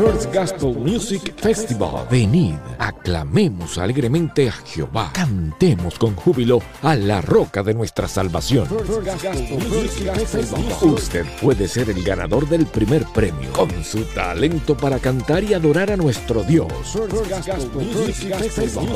First Gospel Music Festival. Venid, aclamemos alegremente a Jehová, cantemos con júbilo a la roca de nuestra salvación. Usted puede ser el ganador del primer premio con su talento para cantar y adorar a nuestro Dios.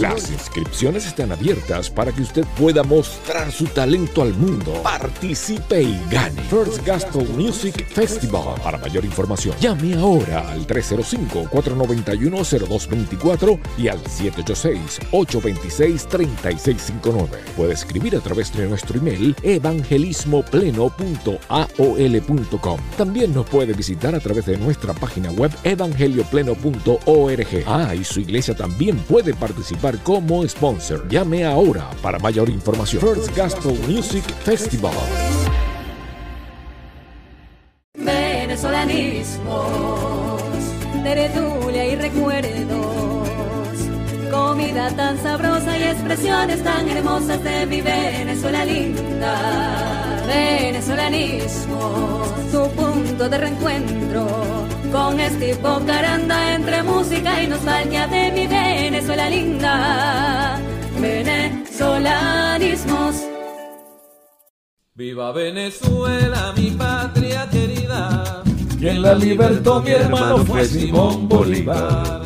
Las inscripciones están abiertas para que usted pueda mostrar su talento al mundo. Participe y gane. First Gospel Music Festival. Para mayor información, llame ahora al 305-491-0224 y al 786-826-3659. Puede escribir a través de nuestro email evangelismopleno.aol.com. También nos puede visitar a través de nuestra página web evangeliopleno.org. Ah, y su iglesia también puede participar como sponsor. Llame ahora para mayor información. First Gospel Music Festival. Venezolanismos, comida tan sabrosa y expresiones tan hermosas de mi Venezuela linda. Venezolanismos, su punto de reencuentro con este caranda entre música y nostalgia de mi Venezuela linda. Venezolanismos. Viva Venezuela, mi patria querida. Quien la libertó mi hermano fue Simón Bolívar.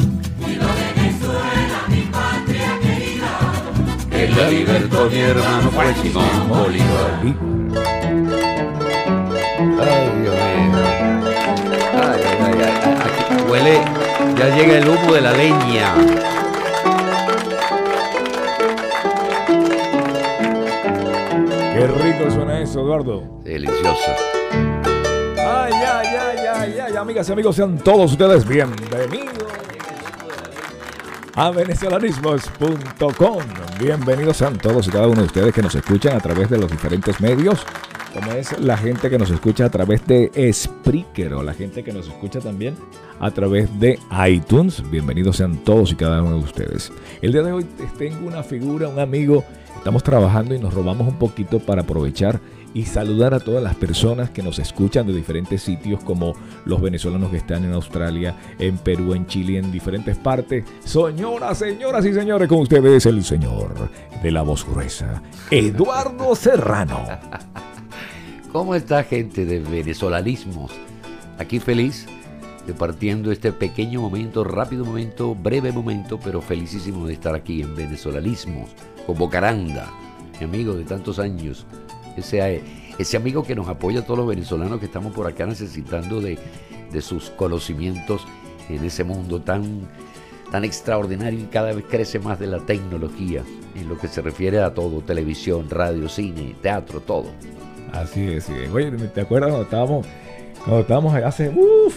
Quien la libertó mi hermano fue Simón Bolívar. Ay, Dios mío. Ay, ay, ay, ay. Aquí huele, ya llega el humo de la leña. Qué rico suena eso, Eduardo. Delicioso. Ay, ay, ay, ay, ay, amigas y amigos, sean todos ustedes bienvenidos a venezolanismos.com. Bienvenidos sean todos y cada uno de ustedes que nos escuchan a través de los diferentes medios, como es la gente que nos escucha a través de Spreaker o la gente que nos escucha también a través de iTunes. Bienvenidos sean todos y cada uno de ustedes. El día de hoy tengo una figura, un amigo. Estamos trabajando y nos robamos un poquito para aprovechar y saludar a todas las personas que nos escuchan de diferentes sitios como los venezolanos que están en Australia, en Perú, en Chile, en diferentes partes. Señoras, señoras y señores, con ustedes el señor de la voz gruesa, Eduardo Serrano. ¿Cómo está gente de venezolanismos? Aquí feliz departiendo este pequeño momento, rápido momento, breve momento, pero felicísimo de estar aquí en venezolanismos, con Bocaranda, mi amigo de tantos años, ese, ese amigo que nos apoya a todos los venezolanos que estamos por acá necesitando de, de sus conocimientos en ese mundo tan, tan extraordinario y cada vez crece más de la tecnología en lo que se refiere a todo, televisión, radio, cine, teatro, todo. Así es, sí. Oye, ¿te acuerdas cuando estábamos, cuando estábamos hace, uff,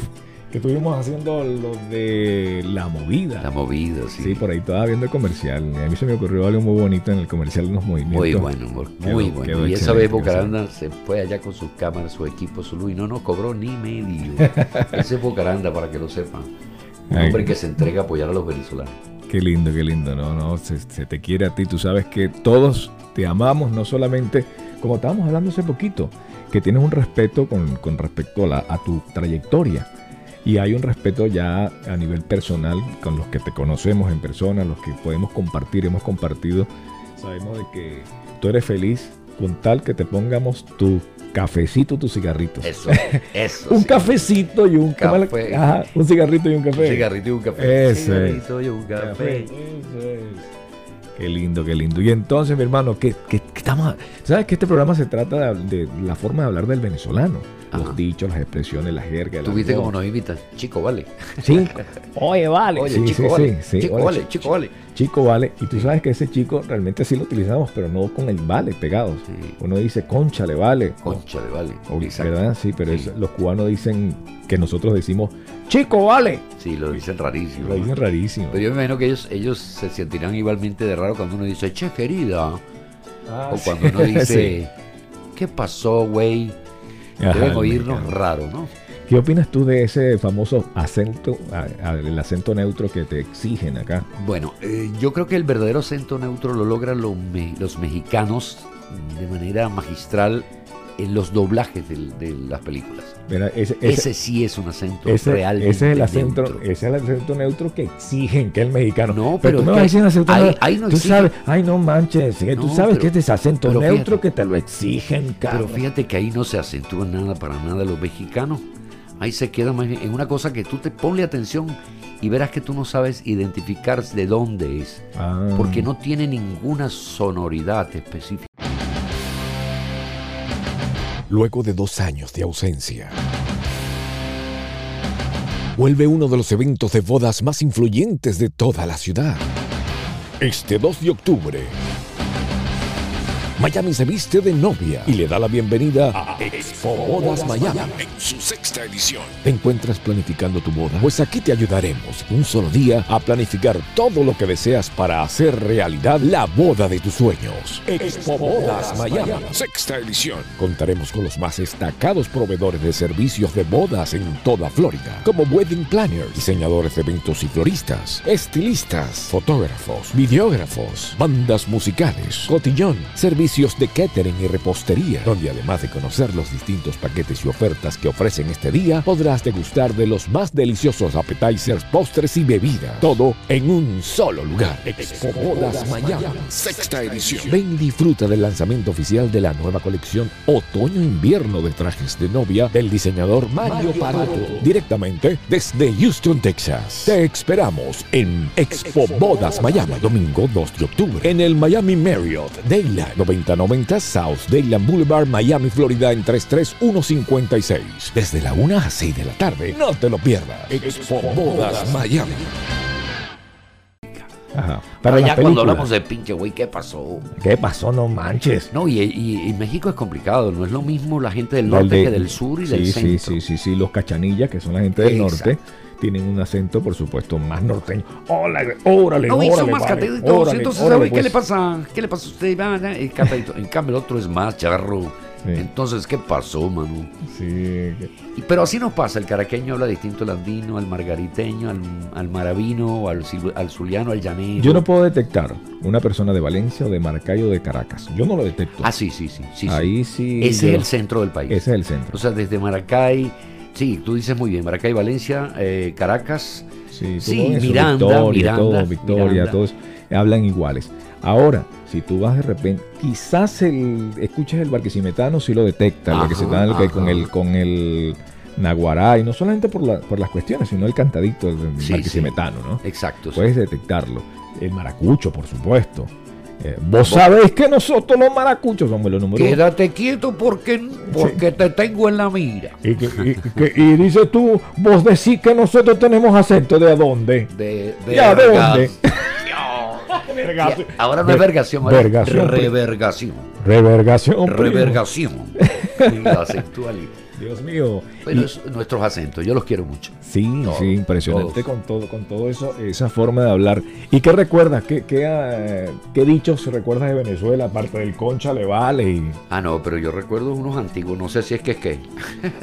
que estuvimos haciendo lo de la movida? La movida, sí. Sí, por ahí estaba viendo el comercial. A mí se me ocurrió algo muy bonito en el comercial de unos movimientos. Muy bueno, muy Quedó- bueno. quedó y esa vez Bocaranda se fue allá con sus cámaras, su equipo, su luz, y no nos cobró ni medio. Ese es Bocaranda, para que lo sepan. Un Ay. hombre que se entrega a apoyar a los venezolanos. Qué lindo, qué lindo. No, no, se, se te quiere a ti. Tú sabes que todos te amamos, no solamente, como estábamos hablando hace poquito, que tienes un respeto con, con respecto a, la- a tu trayectoria. Y hay un respeto ya a nivel personal con los que te conocemos en persona, los que podemos compartir, hemos compartido. Sabemos de que tú eres feliz con tal que te pongamos tu cafecito, tu cigarrito. Eso, eso. un sí. cafecito y un Café. café. Ajá, un cigarrito y un café. Un cigarrito y un café. Ese. Cigarrito y un café. Eso es. Qué lindo, qué lindo. Y entonces, mi hermano, que, que- que estamos, ¿sabes que este programa se trata de, de la forma de hablar del venezolano? Ajá. Los dichos, las expresiones, la jerga. el Tú viste argot. cómo nos invitan. Chico, vale. Sí. Oye, vale. Oye, Sí, chico, sí, vale. sí, sí. Chico, vale. chi- Chico, vale. Chico, vale. Y tú sabes que ese chico realmente sí lo utilizamos, pero no con el vale pegados. Sí. Uno dice, conchale, vale. Concha de vale. O-. ¿Verdad? Sí, pero Sí. es- los cubanos dicen que nosotros decimos, chico, vale. Sí, lo dicen rarísimo. Lo dicen rarísimo. Pero yo me imagino que ellos, ellos se sentirán igualmente de raro cuando uno dice, che, querida. Ah, O sí. cuando uno dice, Sí. ¿qué pasó, güey? Ajá, Deben oírnos raro, ¿no? ¿Qué opinas tú de ese famoso acento, el acento neutro que te exigen acá? Bueno, eh, yo creo que el verdadero acento neutro lo logran los, me- los mexicanos de manera magistral en los doblajes de, las películas. Mira, ese, Ese, ese- sí es un acento ese- realmente ese es el acento, neutro. ese es el acento neutro que exigen que el mexicano. No, pero, pero tú me es vas a que decir un acento ahí- no Tú exigen. sabes, ay no manches, eh, tú No, sabes pero- que este es acento pero neutro fíjate. que te lo exigen, Pero cabrón. fíjate que ahí no se acentúa nada para nada los mexicanos. Ahí se queda más en una cosa que tú te ponle atención y verás que tú no sabes identificar de dónde es. Ah. Porque no tiene ninguna sonoridad específica. Luego de dos años de ausencia, vuelve uno de los eventos de bodas más influyentes de toda la ciudad. Este 2 de octubre, Miami se viste de novia y le da la bienvenida a Expo Bodas Miami en su sexta edición. ¿Te encuentras planificando tu boda? Pues aquí te ayudaremos un solo día a planificar todo lo que deseas para hacer realidad la boda de tus sueños. Expo Bodas Miami, sexta edición. Contaremos con los más destacados proveedores de servicios de bodas en toda Florida, como wedding planners, diseñadores de eventos y floristas, estilistas, fotógrafos, videógrafos, bandas musicales, cotillón, servicios de catering y repostería, donde además de conocer los distintos paquetes y ofertas que ofrecen este día, podrás degustar de los más deliciosos appetizers, postres y bebidas. Todo en un solo lugar. Expo Bodas Miami, sexta edición. Ven y disfruta del lanzamiento oficial de la nueva colección Otoño-Invierno de trajes de novia del diseñador Mario Parato, directamente desde Houston, Texas. Te esperamos en Expo Bodas Miami, domingo 2 de octubre, en el Miami Marriott Dayland 9090 South Dayland Boulevard, Miami, Florida en 33156. Desde la 1 a 6 de la tarde, no te lo pierdas. Expo Bodas Miami. Ajá. Para Para ya cuando hablamos de pinche güey, ¿qué pasó? ¿Qué pasó? No manches. No, y, y- y México es complicado, no es lo mismo la gente del El norte de- que del sur y del centro. Sí, sí, sí, sí, los cachanillas, que son la gente del Exacto. norte, tienen un acento, por supuesto, más norteño. órale, órale, No, y son órale, más vale, cataditos. órale, Entonces, órale, ¿sabe qué pues. le pasa? ¿Qué le pasa a usted? En cambio, el otro es más charro. Sí. Entonces, ¿qué pasó, Manu? Sí, Pero así nos pasa. El caraqueño habla distinto al andino, al margariteño, al, al maravino, al, al zuliano, al llanero. Yo no puedo detectar una persona de Valencia o de Maracay o de Caracas. Yo no lo detecto. Ah, sí, sí, sí. sí. Ahí sí. Ese yo- es el centro del país. Ese es el centro. O sea, desde Maracay, sí, tú dices muy bien, Maracay, Valencia, eh, Caracas, Sí, Sí, Miranda, Victoria, Miranda, todo, Victoria, Miranda. todos hablan iguales. Ahora, si tú vas de repente, quizás el escuches el barquisimetano si lo detecta, el barquisimetano con el con el naguará y no solamente por, la- por las cuestiones, sino el cantadito del Sí, barquisimetano, ¿no? exacto. Puedes detectarlo. El maracucho, por supuesto. Eh, Vos sabés que nosotros los maracuchos somos los números uno. Quédate quieto porque, porque te tengo en la mira. Y, que- y- que- y dices tú, vos decís que nosotros tenemos acento de a dónde. De, ¿Ya de verga- dónde? Ahora no es Ver- vergación, ahora es pues. revergación. Revergación. primo. Revergación. La. Dios mío. Bueno, Y- es nuestros acentos, yo los quiero mucho. sí, sí, impresionante todos. con todo, con todo eso, esa forma de hablar. ¿Y qué recuerdas? ¿Qué, qué, eh, qué dichos recuerdas de Venezuela? Aparte del concha le vale y. Ah, no, pero yo recuerdo unos antiguos, no sé si es que es que.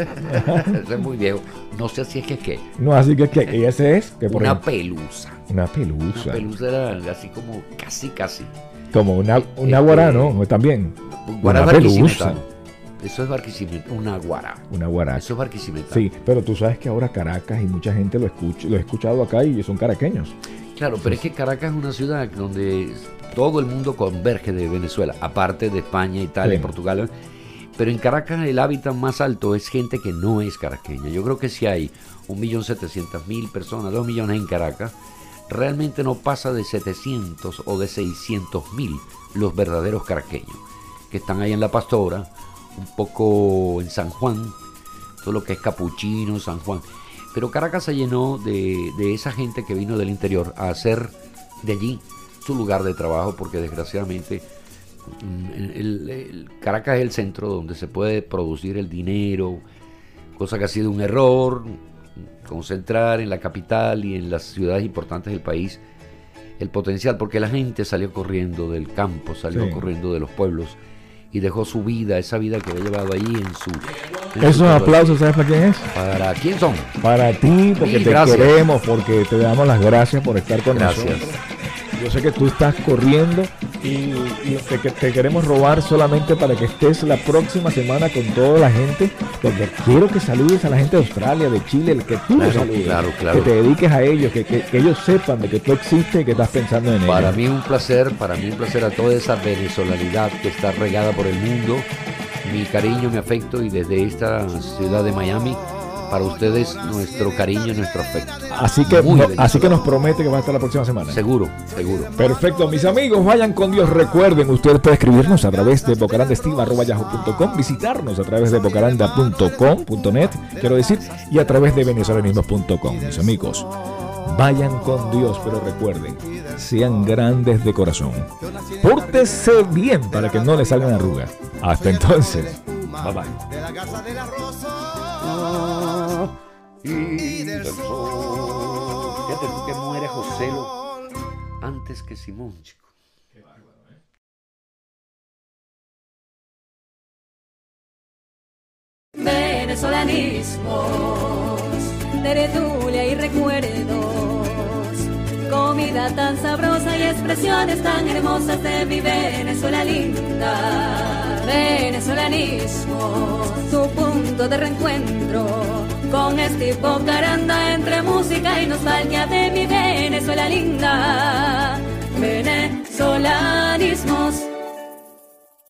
Ese es muy viejo. No sé si es que es que. No, así que, que y ese es que por Una ejemplo, pelusa. una Una pelusa. pelusa era así como casi, casi. Como una, una Este, guarano, también. Guará Una pelusa. Eso es barquisimetano. Una guará. Una guaracha. Eso es barquisimetano. Sí, pero tú sabes que ahora Caracas y mucha gente lo escucha, lo he escuchado acá y son caraqueños. Claro, pero es que Caracas es una ciudad donde todo el mundo converge de Venezuela, aparte de España, Italia, Sí. Portugal. Pero en Caracas el hábitat más alto es gente que no es caraqueña. Yo creo que si hay 1.700.000 personas, 2 millones en Caracas, realmente no pasa de 700 o de 600.000 los verdaderos caraqueños, que están ahí en La Pastora, un poco en San Juan, todo lo que es Capuchino, San Juan. Pero Caracas se llenó de, de esa gente que vino del interior a hacer de allí su lugar de trabajo, porque desgraciadamente mm, el- el- Caracas es el centro donde se puede producir el dinero, cosa que ha sido un error, concentrar en la capital y en las ciudades importantes del país el potencial, porque la gente salió corriendo del campo, salió Sí. corriendo de los pueblos y dejó su vida, esa vida que había llevado allí en su... en su Esos pueblo. aplausos, ¿sabes para quién es? ¿Para quién son? Para ti, porque Mil te gracias. queremos, porque te damos las gracias por estar con Gracias. nosotros. Yo sé que tú estás corriendo y, y te, que- te queremos robar solamente para que estés la próxima semana con toda la gente, porque quiero que saludes a la gente de Australia, de Chile, el que tú Claro, saludes, claro, claro. que te dediques a ellos, que, que- que ellos sepan de que tú existes y que estás pensando en Para ellos. mí un placer, para mí un placer a toda esa venezolanidad que está regada por el mundo. Mi cariño, mi afecto y desde esta ciudad de Miami, para ustedes nuestro cariño, nuestro afecto. Así que, no- así que nos promete que va a estar la próxima semana. Seguro, seguro. Perfecto, mis amigos, vayan con Dios. Recuerden, usted puede escribirnos a través de bocarandestiva.yahoo.com, visitarnos a través de bocaranda.com.net, quiero decir, y a través de venezolanismos.com, mis amigos. Vayan con Dios, pero recuerden, sean grandes de corazón. Pórtese bien para que no le salgan arrugas. Hasta entonces, bye bye. De la casa de la rosa. Y del sol. Fíjate tú que muere Joselo antes que Simón, chico. Venezolanismos, tertulia y recuerdos, comida tan sabrosa y expresiones tan hermosas de mi Venezuela linda. Venezolanismos, tu punto de reencuentro con este Caranda entre música y nostalgia de mi Venezuela linda. Venezolanismos.